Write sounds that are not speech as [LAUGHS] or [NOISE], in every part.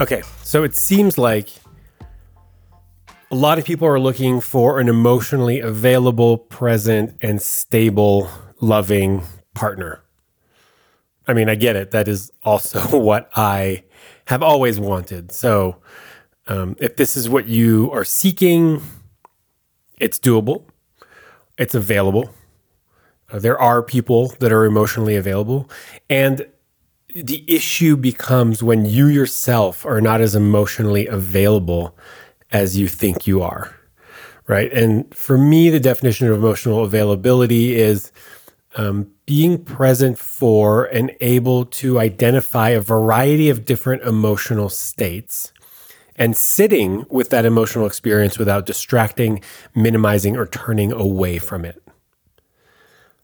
Okay, so it seems like a lot of people are looking for an emotionally available, present, and stable, loving partner. I mean, I get it. That is also [LAUGHS] what I have always wanted. So, um, if this is what you are seeking, it's doable, it's available. Uh, there are people that are emotionally available. And the issue becomes when you yourself are not as emotionally available as you think you are. Right. And for me, the definition of emotional availability is um, being present for and able to identify a variety of different emotional states and sitting with that emotional experience without distracting, minimizing, or turning away from it.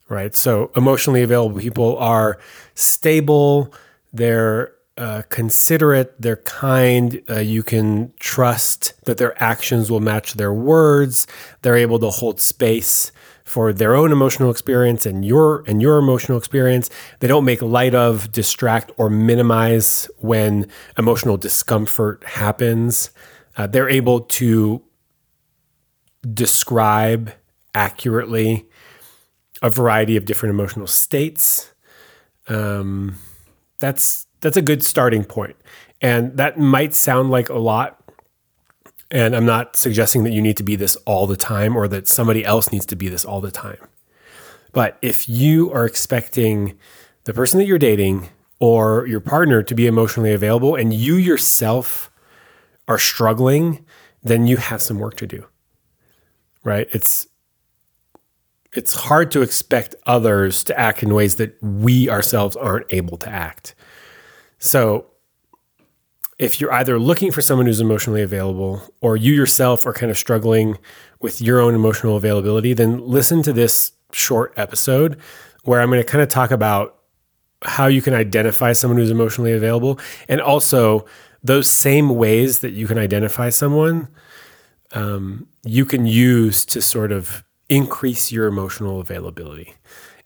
Right. So, emotionally available people are stable, they're uh, considerate, they're kind. Uh, you can trust that their actions will match their words. They're able to hold space for their own emotional experience and your and your emotional experience. They don't make light of, distract, or minimize when emotional discomfort happens. Uh, they're able to describe accurately a variety of different emotional states. Um, that's that's a good starting. And that might sound like a lot. And I'm not suggesting that you need to be this all the time or that somebody else needs to be this all the time. But if you are expecting the person that you're dating or your partner to be emotionally available and you yourself are struggling, then you have some work to do. Right? It's it's hard to expect others to act in ways that we ourselves aren't able to act. So, if you're either looking for someone who's emotionally available or you yourself are kind of struggling with your own emotional availability, then listen to this short episode where I'm going to kind of talk about how you can identify someone who's emotionally available and also those same ways that you can identify someone um, you can use to sort of increase your emotional availability.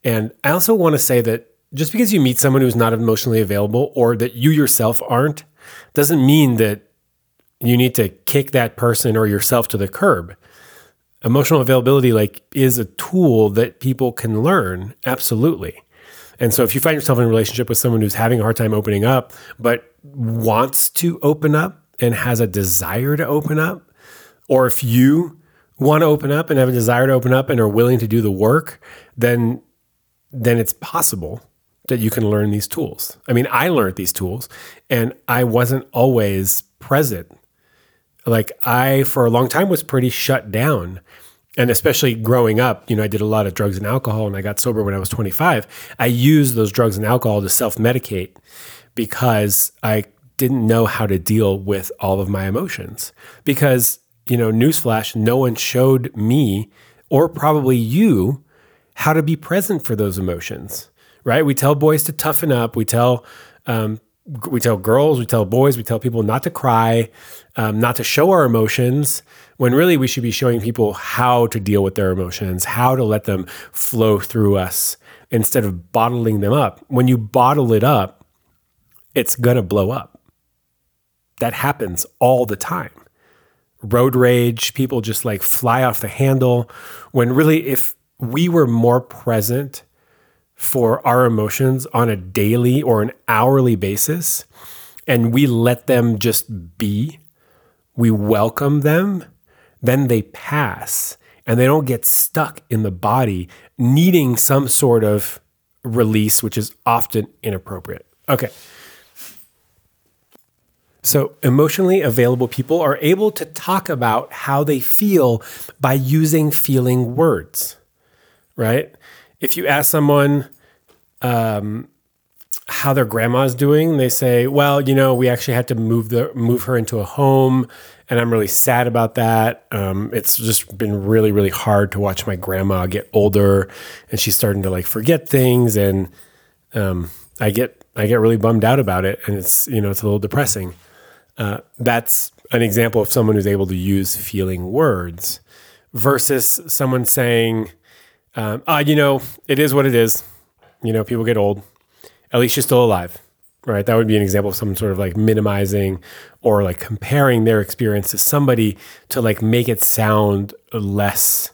And I also want to say that just because you meet someone who's not emotionally available or that you yourself aren't doesn't mean that you need to kick that person or yourself to the curb. Emotional availability like is a tool that people can learn absolutely. And so if you find yourself in a relationship with someone who's having a hard time opening up but wants to open up and has a desire to open up or if you want to open up and have a desire to open up and are willing to do the work, then then it's possible that you can learn these tools. I mean, I learned these tools and I wasn't always present. Like I for a long time was pretty shut down. And especially growing up, you know, I did a lot of drugs and alcohol and I got sober when I was 25. I used those drugs and alcohol to self-medicate because I didn't know how to deal with all of my emotions. Because you know, newsflash, no one showed me or probably you how to be present for those emotions, right? We tell boys to toughen up. We tell, um, we tell girls, we tell boys, we tell people not to cry, um, not to show our emotions, when really we should be showing people how to deal with their emotions, how to let them flow through us instead of bottling them up. When you bottle it up, it's gonna blow up. That happens all the time road rage, people just like fly off the handle. When really, if we were more present for our emotions on a daily or an hourly basis, and we let them just be, we welcome them, then they pass and they don't get stuck in the body needing some sort of release, which is often inappropriate. Okay. So, emotionally available people are able to talk about how they feel by using feeling words, right? If you ask someone um, how their grandma's doing, they say, "Well, you know, we actually had to move the move her into a home, and I'm really sad about that. Um, it's just been really, really hard to watch my grandma get older, and she's starting to like forget things, and um, I get I get really bummed out about it, and it's you know it's a little depressing." Uh, that's an example of someone who's able to use feeling words versus someone saying, um, ah, you know, it is what it is. You know, people get old. At least you're still alive, right? That would be an example of some sort of like minimizing or like comparing their experience to somebody to like make it sound less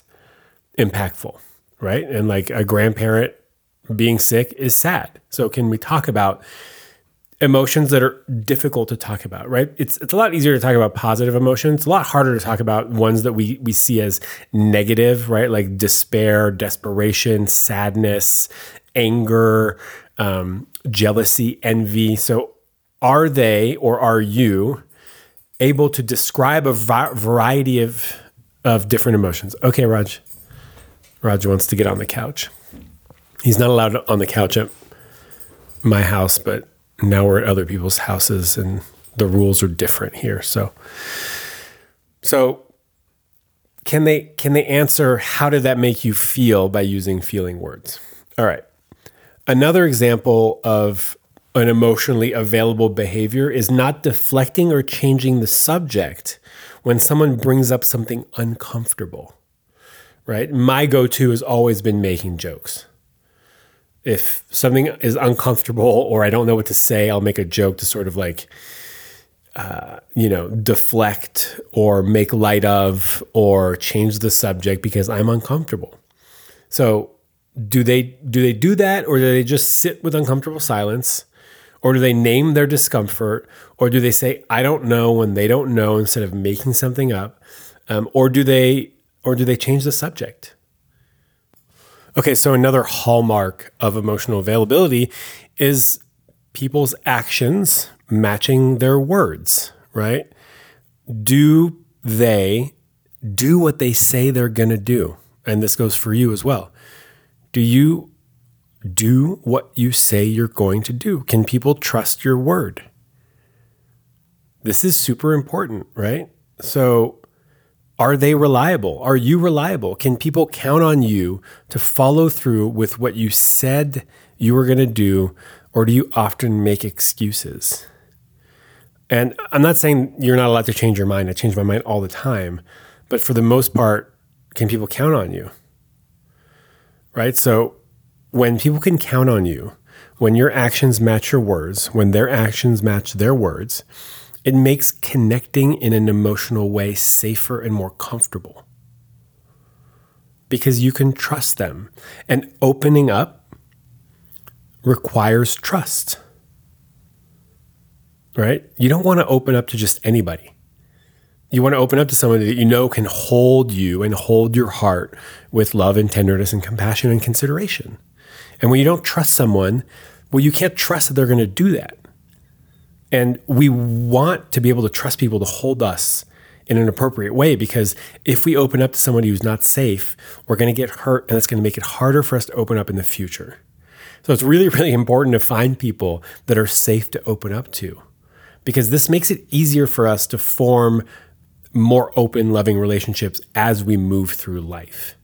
impactful, right? And like a grandparent being sick is sad. So can we talk about emotions that are difficult to talk about, right? It's it's a lot easier to talk about positive emotions. It's a lot harder to talk about ones that we we see as negative, right? Like despair, desperation, sadness, anger, um, jealousy, envy. So are they or are you able to describe a variety of of different emotions? Okay, Raj. Raj wants to get on the couch. He's not allowed on the couch at my house, but now we're at other people's houses and the rules are different here. So, so can they can they answer how did that make you feel by using feeling words? All right. Another example of an emotionally available behavior is not deflecting or changing the subject when someone brings up something uncomfortable. Right? My go-to has always been making jokes if something is uncomfortable or I don't know what to say, I'll make a joke to sort of like, uh, you know, deflect or make light of or change the subject because I'm uncomfortable. So, do they do they do that, or do they just sit with uncomfortable silence, or do they name their discomfort, or do they say I don't know when they don't know instead of making something up, um, or do they or do they change the subject? Okay, so another hallmark of emotional availability is people's actions matching their words, right? Do they do what they say they're going to do? And this goes for you as well. Do you do what you say you're going to do? Can people trust your word? This is super important, right? So are they reliable? Are you reliable? Can people count on you to follow through with what you said you were going to do, or do you often make excuses? And I'm not saying you're not allowed to change your mind. I change my mind all the time. But for the most part, can people count on you? Right? So when people can count on you, when your actions match your words, when their actions match their words, it makes connecting in an emotional way safer and more comfortable because you can trust them. And opening up requires trust, right? You don't want to open up to just anybody. You want to open up to somebody that you know can hold you and hold your heart with love and tenderness and compassion and consideration. And when you don't trust someone, well, you can't trust that they're going to do that. And we want to be able to trust people to hold us in an appropriate way because if we open up to somebody who's not safe, we're going to get hurt and that's going to make it harder for us to open up in the future. So it's really, [LAUGHS] really important to find people that are safe to open up to because this makes it easier for us to form more open, loving relationships as we move through life.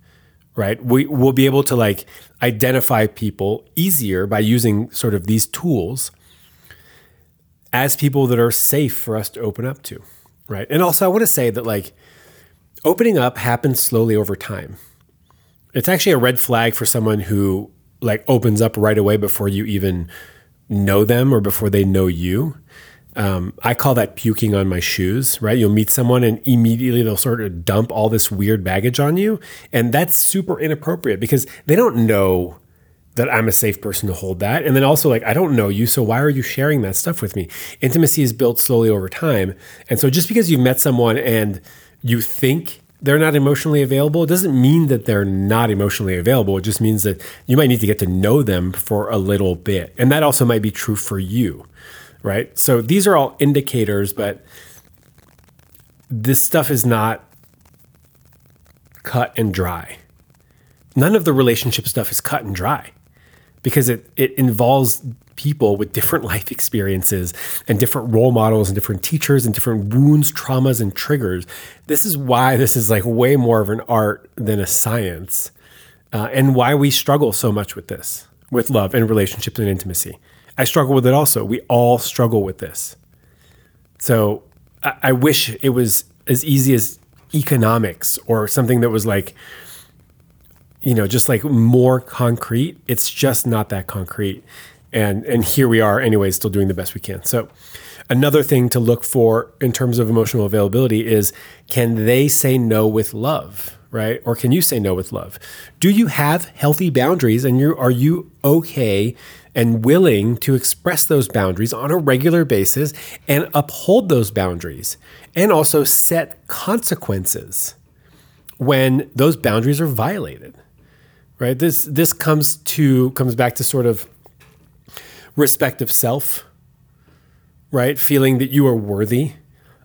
Right? We will be able to like identify people easier by using sort of these tools as people that are safe for us to open up to, right? And also, I want to say that like opening up happens slowly over time. It's actually a red flag for someone who like opens up right away before you even know them or before they know you. Um, I call that puking on my shoes, right? You'll meet someone and immediately they'll sort of dump all this weird baggage on you. And that's super inappropriate because they don't know that I'm a safe person to hold that. And then also, like, I don't know you, so why are you sharing that stuff with me? Intimacy is built slowly over time. And so just because you've met someone and you think they're not emotionally available, it doesn't mean that they're not emotionally available. It just means that you might need to get to know them for a little bit. And that also might be true for you, right? So these are all indicators, but this stuff is not cut and dry. None of the relationship stuff is cut and dry because it, it involves people with different life experiences and different role models and different teachers and different wounds, traumas, and triggers. This is why this is like way more of an art than a science, uh, and why we struggle so much with this, with love and relationships and intimacy. I struggle with it also. We all struggle with this. So I, I wish it was as easy as economics or something that was like, you know, just like more concrete. It's just not that concrete. And and here we are anyway, still doing the best we can. So another thing to look for in terms of emotional availability is can they say no with love? Right? Or can you say no with love? Do you have healthy boundaries and you are you okay and willing to express those boundaries on a regular basis and uphold those boundaries and also set consequences when those boundaries are violated right this this comes to comes back to sort of respect of self right feeling that you are worthy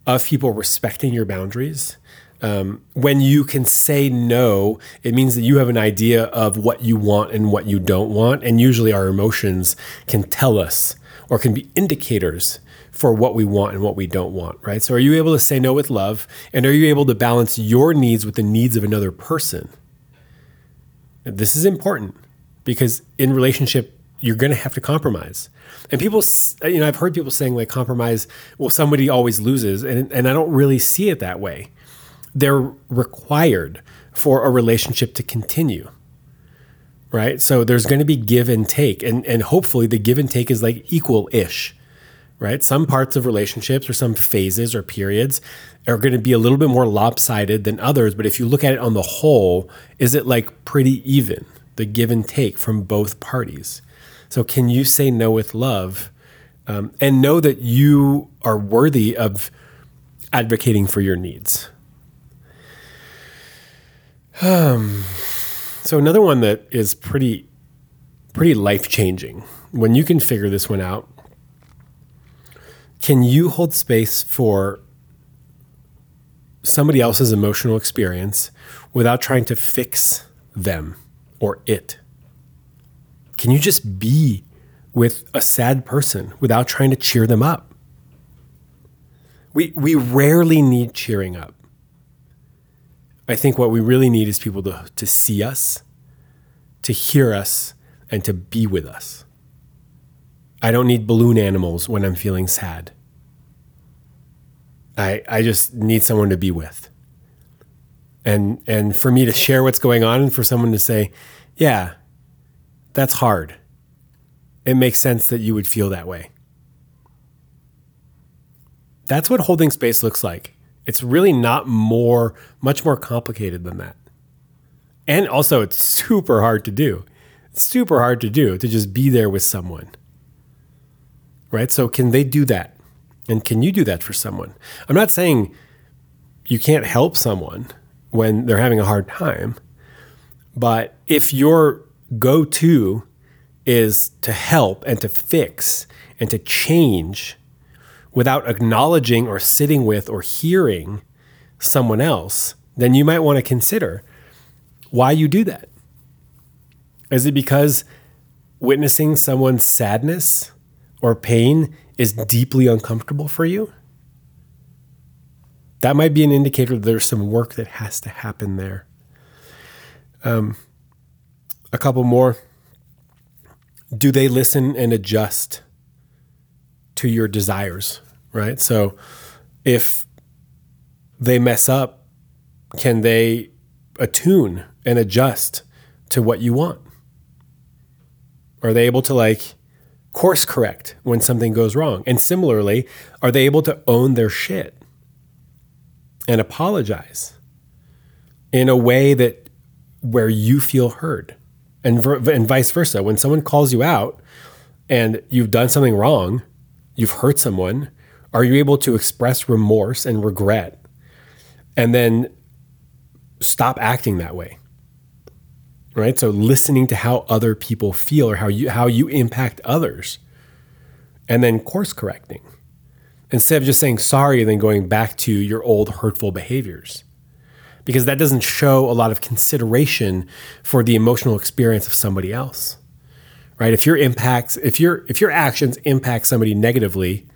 of people respecting your boundaries um, when you can say no, it means that you have an idea of what you want and what you don't want. And usually our emotions can tell us or can be indicators for what we want and what we don't want, right? So are you able to say no with love? And are you able to balance your needs with the needs of another person? This is important because in relationship, you're going to have to compromise. And people, you know, I've heard people saying like compromise, well, somebody always loses. And, and I don't really see it that way they're required for a relationship to continue right so there's going to be give and take and and hopefully the give and take is like equal-ish right some parts of relationships or some phases or periods are going to be a little bit more lopsided than others but if you look at it on the whole is it like pretty even the give and take from both parties so can you say no with love um, and know that you are worthy of advocating for your needs um, so another one that is pretty pretty life changing when you can figure this one out. Can you hold space for somebody else's emotional experience without trying to fix them or it? Can you just be with a sad person without trying to cheer them up? We, we rarely need cheering up. I think what we really need is people to, to see us, to hear us, and to be with us. I don't need balloon animals when I'm feeling sad. I, I just need someone to be with. And, and for me to share what's going on and for someone to say, yeah, that's hard. It makes sense that you would feel that way. That's what holding space looks like. It's really not more, much more complicated than that. And also, it's super hard to do. It's super hard to do to just be there with someone. Right? So, can they do that? And can you do that for someone? I'm not saying you can't help someone when they're having a hard time, but if your go to is to help and to fix and to change without acknowledging or sitting with or hearing someone else, then you might want to consider why you do that. Is it because witnessing someone's sadness or pain is deeply uncomfortable for you? That might be an indicator that there's some work that has to happen there. Um, a couple more. Do they listen and adjust to your desires? right? So if they mess up, can they attune and adjust to what you want? Are they able to like course correct when something goes wrong? And similarly, are they able to own their shit and apologize in a way that where you feel heard? And, and vice versa. When someone calls you out and you've done something wrong, you've hurt someone, are you able to express remorse and regret and then stop acting that way? Right? So listening to how other people feel or how you how you impact others and then course correcting. Instead of just saying sorry and then going back to your old hurtful behaviors. Because that doesn't show a lot of consideration for the emotional experience of somebody else. Right? If your impacts if your if your actions impact somebody negatively,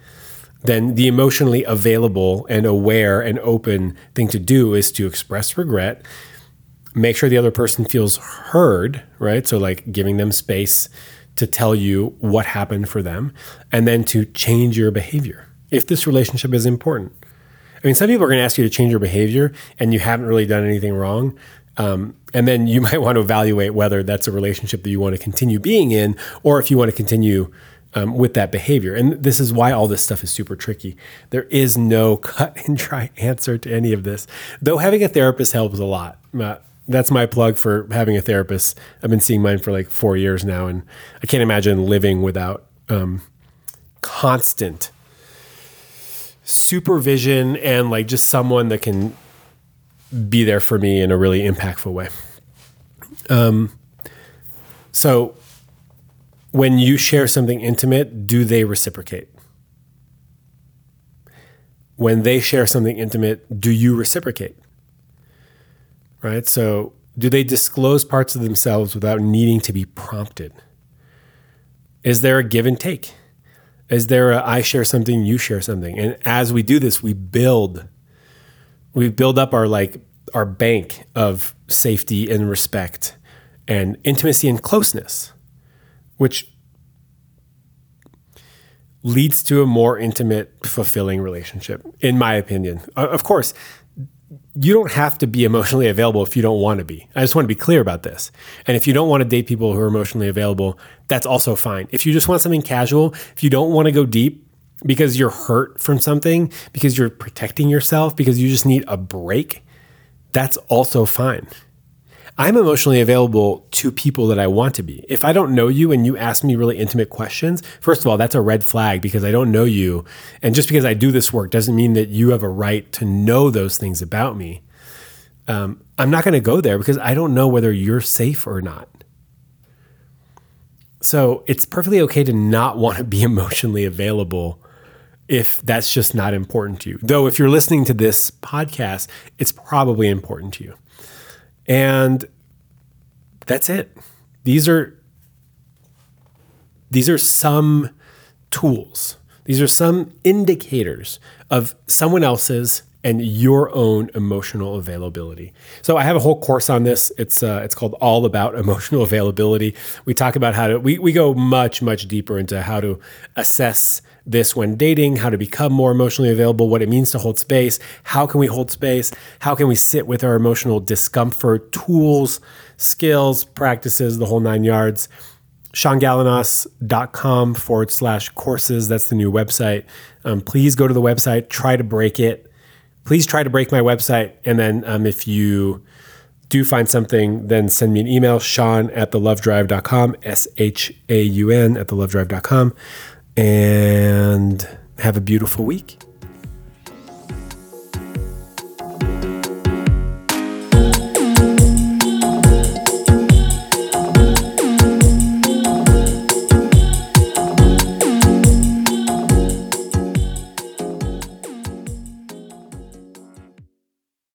then the emotionally available and aware and open thing to do is to express regret, make sure the other person feels heard, right? So, like giving them space to tell you what happened for them, and then to change your behavior if this relationship is important. I mean, some people are going to ask you to change your behavior and you haven't really done anything wrong. Um, and then you [LAUGHS] might want to evaluate whether that's a relationship that you want to continue being in or if you want to continue um, with that behavior. And this is why all this stuff is super tricky. There is no [LAUGHS] cut and dry answer to any of this, though having a therapist helps a lot. Uh, that's my plug for having a therapist. I've been seeing mine for like four years now, and I can't imagine living without um, constant supervision and like just someone that can be there for me in a really impactful way. Um, so when you share something intimate, do they reciprocate? When they share something intimate, do you reciprocate? Right? So, do they disclose parts of themselves without needing to be prompted? Is there a give and take? Is there a I share something, you share something? And as we do this, we build we build up our like our bank of safety and respect and intimacy and closeness which leads to a more intimate, fulfilling relationship, in my opinion. Of course, you don't have to be emotionally available if you don't want to be. I just want to be clear about this. And if you don't want to date people who are emotionally available, that's also fine. If you just want something casual, if you don't want to go deep because you're hurt from something, because you're protecting yourself, because you just need a break, that's also fine. I'm emotionally available to people that I want to be. If I don't know you and you ask me really intimate questions, first of all, that's a red flag because I don't know you. And just because I do this work doesn't mean that you have a right to know those things about me. Um, I'm not going to go there because I don't know whether you're safe or not. So it's perfectly okay to not want to be [LAUGHS] emotionally available if that's just not important to you. Though, if you're listening to this podcast, it's probably important to you. And that's it. These are these are some tools. These are some indicators of someone else's and your own emotional availability. So I have a whole course on this. It's uh, it's called All About Emotional Availability. We talk about how to we we go much much deeper into how to assess this when dating, how to become more emotionally available, what it means to hold space, how can we hold space, how can we sit with our emotional discomfort, tools, skills, practices, the whole nine yards. ShaunGalanos.com forward slash courses. That's the new website. Um, please go to the website, try to break it. Please try to break my website. And then um, if you do find something, then send me an email, Shaun at thelovedrive.com, S H A U N at thelovedrive.com and have a beautiful week.